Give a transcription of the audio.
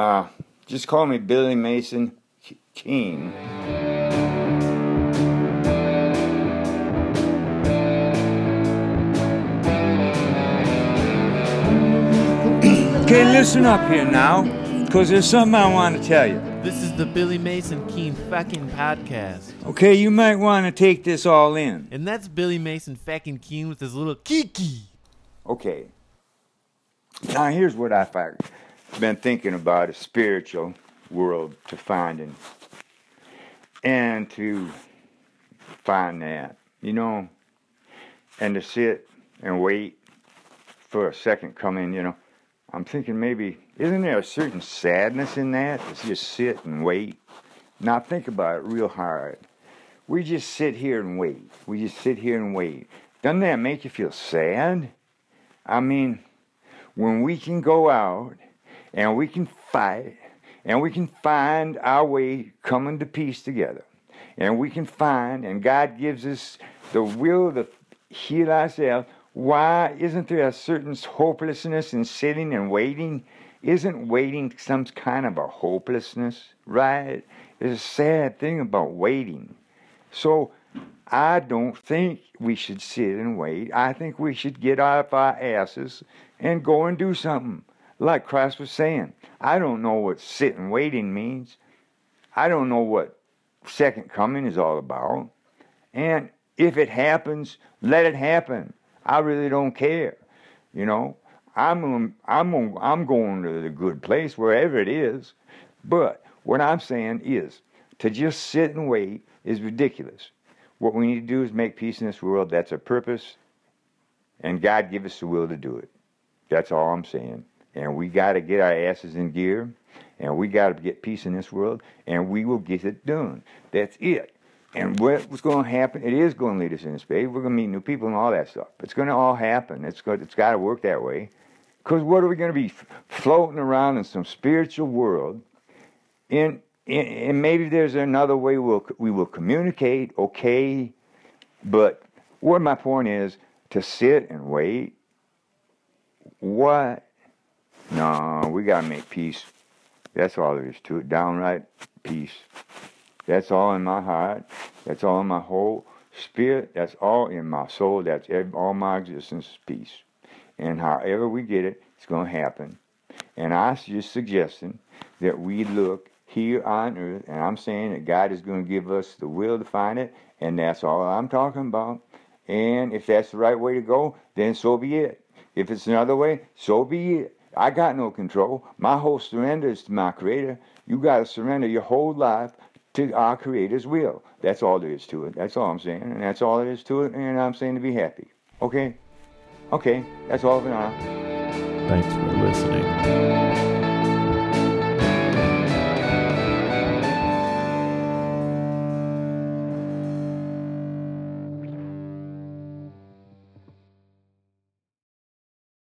Uh, just call me Billy Mason Keene. Okay, listen up here now, because there's something I want to tell you. This is the Billy Mason Keen fucking podcast. Okay, you might want to take this all in. And that's Billy Mason fucking Keen with his little kiki. Okay. Now, here's what I've been thinking about a spiritual world to finding. And to find that, you know, and to sit and wait for a second coming, you know. I'm thinking maybe, isn't there a certain sadness in that? To just sit and wait? Now think about it real hard. We just sit here and wait. We just sit here and wait. Doesn't that make you feel sad? I mean, when we can go out and we can fight and we can find our way coming to peace together and we can find and God gives us the will to heal ourselves why isn't there a certain hopelessness in sitting and waiting? Isn't waiting some kind of a hopelessness, right? There's a sad thing about waiting. So I don't think we should sit and wait. I think we should get off our asses and go and do something. Like Christ was saying, I don't know what sitting waiting means. I don't know what second coming is all about. And if it happens, let it happen. I really don't care. You know, I'm I'm I'm going to the good place wherever it is. But what I'm saying is to just sit and wait is ridiculous. What we need to do is make peace in this world. That's a purpose, and God give us the will to do it. That's all I'm saying. And we got to get our asses in gear, and we got to get peace in this world, and we will get it done. That's it. And what's going to happen? It is going to lead us into space. We're going to meet new people and all that stuff. It's going to all happen. It's got, it's got to work that way. Because what are we going to be floating around in some spiritual world? In, in, and maybe there's another way we'll, we will communicate, okay. But what my point is to sit and wait. What? No, we got to make peace. That's all there is to it. Downright peace. That's all in my heart. That's all in my whole spirit. That's all in my soul. That's all my existence is peace. And however we get it, it's going to happen. And I'm just suggesting that we look here on earth, and I'm saying that God is going to give us the will to find it, and that's all I'm talking about. And if that's the right way to go, then so be it. If it's another way, so be it. I got no control. My whole surrender is to my Creator. You got to surrender your whole life to our Creator's will. That's all there is to it. That's all I'm saying. And that's all there is to it. And I'm saying to be happy. Okay? Okay. That's all for now. Thanks for listening.